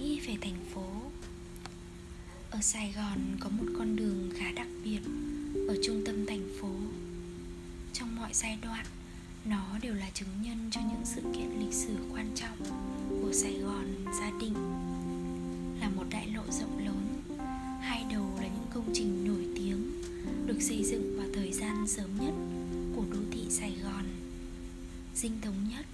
Nghĩ về thành phố. Ở Sài Gòn có một con đường khá đặc biệt Ở trung tâm thành phố. Trong mọi giai đoạn, Nó đều là chứng nhân cho những sự kiện lịch sử quan trọng Của Sài Gòn gia đình. Là một đại lộ rộng lớn, Hai đầu là những công trình nổi tiếng Được xây dựng vào thời gian sớm nhất Của đô thị Sài Gòn. Dinh Thống Nhất,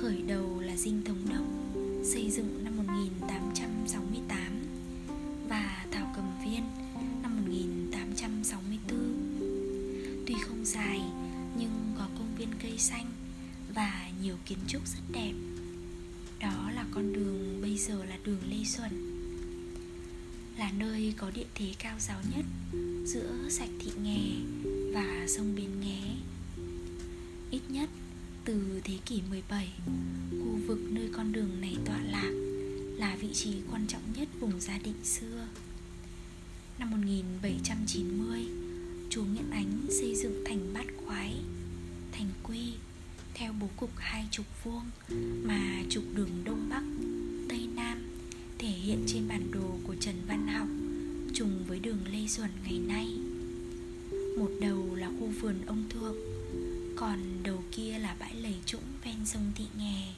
Khởi đầu là Dinh Thống Đốc Xây dựng năm 1868 Và Thảo Cầm Viên năm 1864 Tuy không dài nhưng có công viên cây xanh Và nhiều kiến trúc rất đẹp. Đó là con đường bây giờ là đường Lê Duẩn. Là nơi có địa thế cao giáo nhất Giữa sạch thị nghè và sông Bến Nghé. Ít nhất từ thế kỷ 17, vực nơi con đường này tọa lạc là vị trí quan trọng nhất vùng Gia Định xưa. Năm 1790, chúa Nguyễn Ánh xây dựng thành bát khoái, thành quy, theo bố cục hai trục vuông mà trục đường Đông Bắc, Tây Nam thể hiện trên bản đồ của Trần Văn Học trùng với đường Lê Duẩn ngày nay. Một đầu là khu vườn ông thượng còn đầu kia là bãi lầy trũng ven sông Thị Nghè.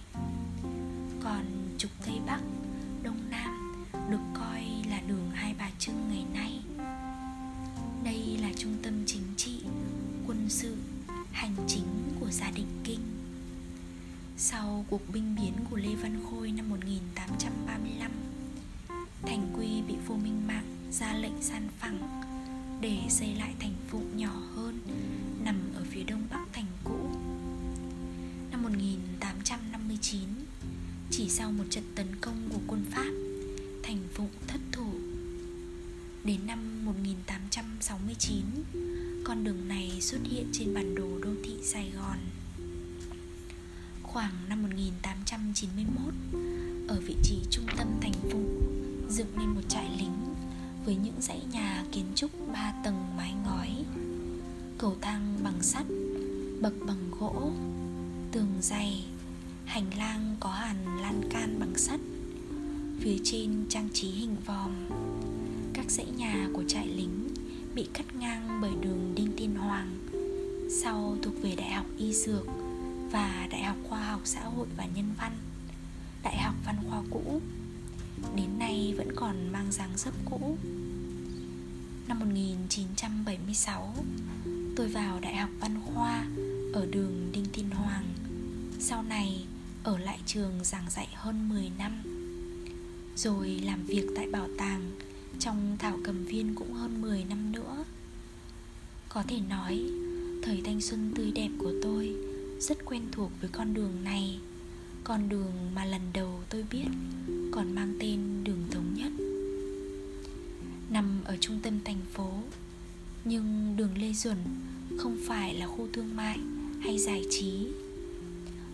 Còn trục Tây Bắc, Đông Nam được coi là đường Hai Bà Trưng ngày nay. Đây là trung tâm chính trị, quân sự, hành chính của gia đình Kinh. Sau cuộc binh biến của Lê Văn Khôi năm 1835 Thành Quy bị vô Minh Mạng ra lệnh san phẳng để xây lại thành phụ nhỏ hơn nằm ở phía đông bắc thành 1859, chỉ sau một trận tấn công của quân Pháp, thành Phụng thất thủ. Đến năm 1869, con đường này xuất hiện trên bản đồ đô thị Sài Gòn. Khoảng năm 1891, ở vị trí trung tâm thành Phụng, dựng nên một trại lính với những dãy nhà kiến trúc ba tầng mái ngói cầu thang bằng sắt bậc bằng gỗ tường dày hành lang có hàn lan can bằng sắt phía trên trang trí hình vòm các dãy nhà của trại lính bị cắt ngang bởi đường đinh tiên hoàng sau thuộc về đại học y dược và đại học khoa học xã hội và nhân văn đại học văn khoa cũ đến nay vẫn còn mang dáng dấp cũ. Năm 1976, tôi vào Đại học Văn khoa ở đường Đinh Tiên Hoàng. Sau này ở lại trường giảng dạy hơn 10 năm. Rồi làm việc tại bảo tàng trong thảo cầm viên cũng hơn 10 năm nữa. Có thể nói, thời thanh xuân tươi đẹp của tôi rất quen thuộc với con đường này con đường mà lần đầu tôi biết còn mang tên đường thống nhất nằm ở trung tâm thành phố nhưng đường lê duẩn không phải là khu thương mại hay giải trí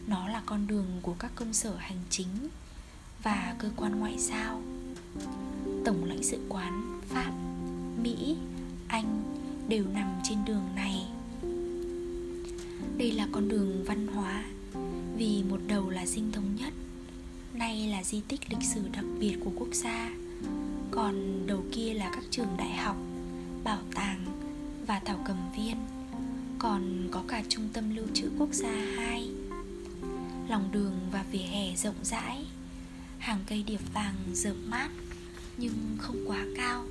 nó là con đường của các công sở hành chính và cơ quan ngoại giao. Tổng lãnh sự quán pháp, mỹ, anh đều nằm trên đường này. Đây là con đường văn hóa, vì một đầu là dinh thống nhất, nay là di tích lịch sử đặc biệt của quốc gia, còn đầu kia là các trường đại học, bảo tàng và thảo cầm viên. Còn có cả trung tâm lưu trữ quốc gia 2 lòng đường và vỉa hè rộng rãi. Hàng cây điệp vàng rợp mát, nhưng không quá cao,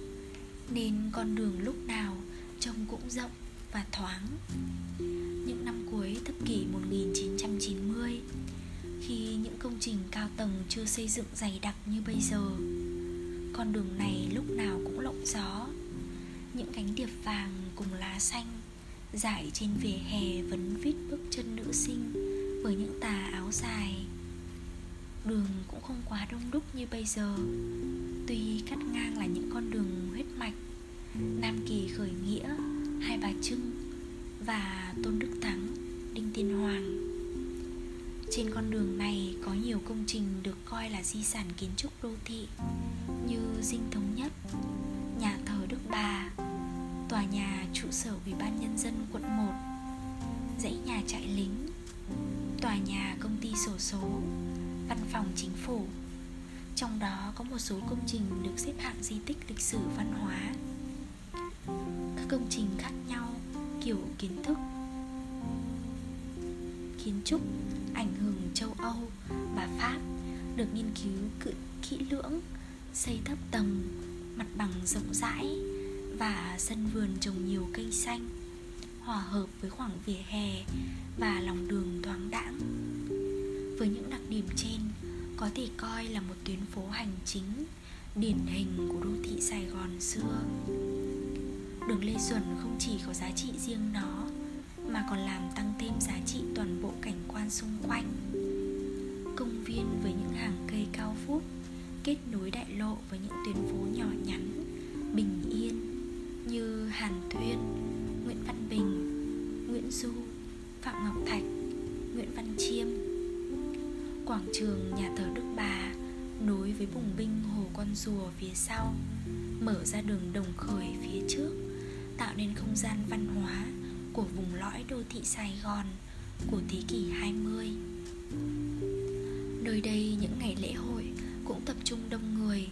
nên con đường lúc nào trông cũng rộng và thoáng. Những năm cuối thập kỷ 1990 khi những công trình cao tầng chưa xây dựng dày đặc như bây giờ, con đường này lúc nào cũng lộng gió. Những cánh điệp vàng cùng lá xanh, dải trên vỉa hè vấn vít bước chân nữ sinh với những tà áo dài. Đường cũng không quá đông đúc như bây giờ. Tuy cắt ngang là những con đường huyết mạch nam kỳ khởi nghĩa hai bà trưng và tôn đức thắng đinh tiên hoàng. Trên con đường này có nhiều công trình được coi là di sản kiến trúc đô thị như Dinh Thống Nhất, nhà thờ Đức Bà, tòa nhà trụ sở Ủy ban Nhân dân quận 1, dãy nhà trại lính, tòa nhà công ty sổ số, văn phòng chính phủ. Trong đó có một số công trình được xếp hạng di tích lịch sử văn hóa. Các công trình khác nhau kiểu kiến thức kiến trúc ảnh hưởng châu Âu và Pháp được nghiên cứu cự kỹ lưỡng, xây thấp tầng, mặt bằng rộng rãi và sân vườn trồng nhiều cây xanh hòa hợp với khoảng vỉa hè và lòng đường thoáng đãng. Với những đặc điểm trên, có thể coi là một tuyến phố hành chính điển hình của đô thị Sài Gòn xưa. Đường Lê Duẩn không chỉ có giá trị riêng nó mà còn làm tăng thêm giá trị toàn bộ cảnh quan xung quanh. Công viên với những hàng cây cao phút kết nối đại lộ với những tuyến phố nhỏ nhắn, bình yên như Hàn Thuyên, Nguyễn Văn Bình, Nguyễn Du, Phạm Ngọc Thạch, Nguyễn Văn Chiêm. Quảng trường nhà thờ Đức Bà nối với bùng binh Hồ Con Rùa phía sau, mở ra đường đồng khởi phía trước, tạo nên không gian văn hóa của vùng lõi đô thị Sài Gòn của thế kỷ 20. Nơi đây những ngày lễ hội cũng tập trung đông người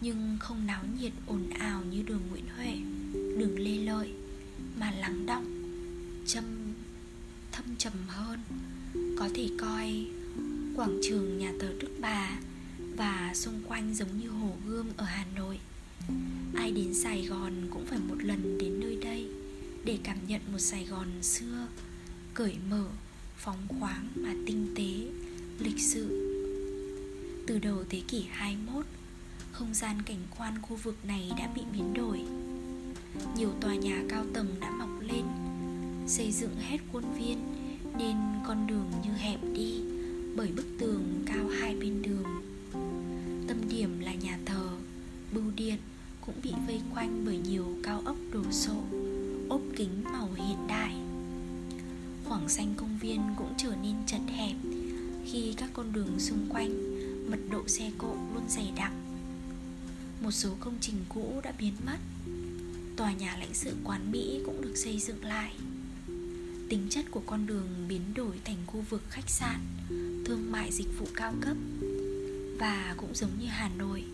nhưng không náo nhiệt ồn ào như đường Nguyễn Huệ, đường Lê Lợi mà lắng động, châm thâm trầm hơn. Có thể coi quảng trường nhà thờ Đức Bà và xung quanh giống như Hồ Gươm ở Hà Nội. Ai đến Sài Gòn cũng phải một lần đến nơi đây để cảm nhận một Sài Gòn xưa, cởi mở, phóng khoáng mà tinh tế, lịch sự. Từ đầu thế kỷ 21, không gian cảnh quan khu vực này đã bị biến đổi. Nhiều tòa nhà cao tầng đã mọc lên, xây dựng hết khuôn viên nên con đường như hẹp đi bởi bức tường cao hai bên đường. Tâm điểm là nhà thờ, bưu điện cũng bị vây quanh bởi nhiều cao ốc đồ sộ, ốp kính màu hiện đại. Khoảng xanh công viên cũng trở nên chật hẹp khi các con đường xung quanh mật độ xe cộ luôn dày đặc một số công trình cũ đã biến mất tòa nhà lãnh sự quán mỹ cũng được xây dựng lại. Tính chất của con đường biến đổi thành khu vực khách sạn, thương mại dịch vụ cao cấp và cũng giống như hà nội,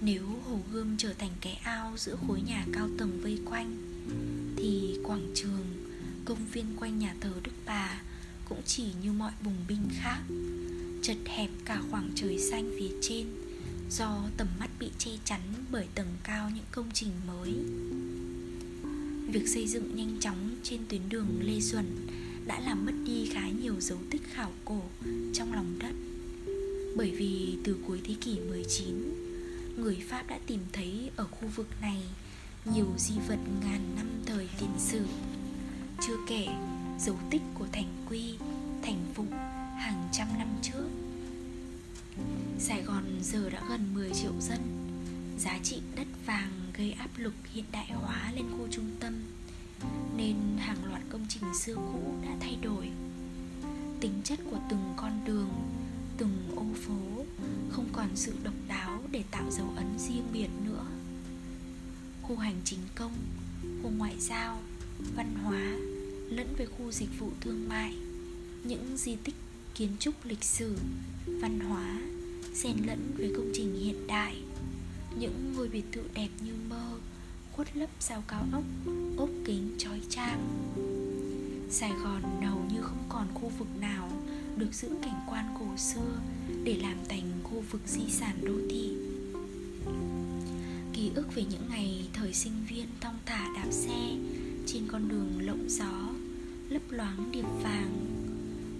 nếu hồ gươm trở thành cái ao giữa khối nhà cao tầng vây quanh, thì quảng trường, công viên quanh nhà thờ đức bà cũng chỉ như mọi bùng binh khác, chật hẹp cả khoảng trời xanh phía trên do tầm mắt bị che chắn bởi tầng cao những công trình mới việc xây dựng nhanh chóng trên tuyến đường lê duẩn đã làm mất đi khá nhiều dấu tích khảo cổ trong lòng đất. Bởi vì từ cuối thế kỷ 19 người Pháp đã tìm thấy ở khu vực này nhiều di vật ngàn năm thời tiền sử. Chưa kể, dấu tích của thành quy, thành phụng hàng trăm năm trước. Sài Gòn giờ đã gần 10 triệu dân. Giá trị đất vàng gây áp lực hiện đại hóa lên khu trung tâm Nên hàng loạt công trình xưa cũ đã thay đổi. Tính chất của từng con đường, từng ô phố Không còn sự độc đáo để tạo dấu ấn riêng biệt nữa. Khu hành chính công, khu ngoại giao, văn hóa lẫn với khu dịch vụ thương mại những di tích kiến trúc lịch sử văn hóa xen lẫn với công trình hiện đại những ngôi biệt thự đẹp như mơ, khuất lấp sau cao ốc, ốp kính trói trang. Sài gòn hầu như không còn khu vực nào được giữ cảnh quan cổ xưa để làm thành khu vực di sản đô thị. Ký ức về những ngày thời sinh viên thong thả đạp xe trên con đường lộng gió, lấp loáng điệp vàng,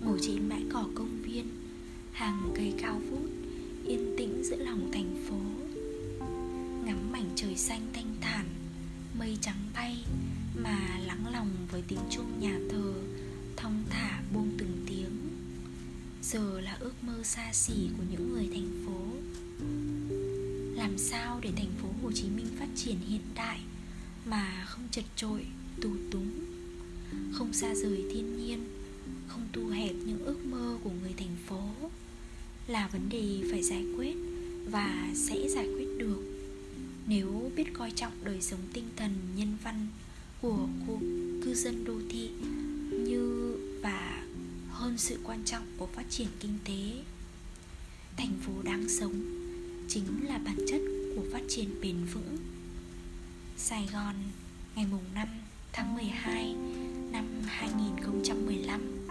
ngồi trên bãi cỏ công viên, hàng cây cao vút, yên tĩnh giữa lòng thành phố trời xanh thanh thản mây trắng bay mà lắng lòng với tiếng chuông nhà thờ thong thả buông từng tiếng. Giờ là ước mơ xa xỉ của những người thành phố. Làm sao để thành phố Hồ Chí Minh phát triển hiện đại mà không chật trội, tù túng, không xa rời thiên nhiên không thu hẹp những ước mơ của người thành phố là vấn đề phải giải quyết và sẽ giải quyết được nếu biết coi trọng đời sống tinh thần, nhân văn của khu cư dân đô thị như và hơn sự quan trọng của phát triển kinh tế, thành phố đáng sống chính là bản chất của phát triển bền vững. Sài Gòn, ngày mùng 5 tháng 12 năm 2015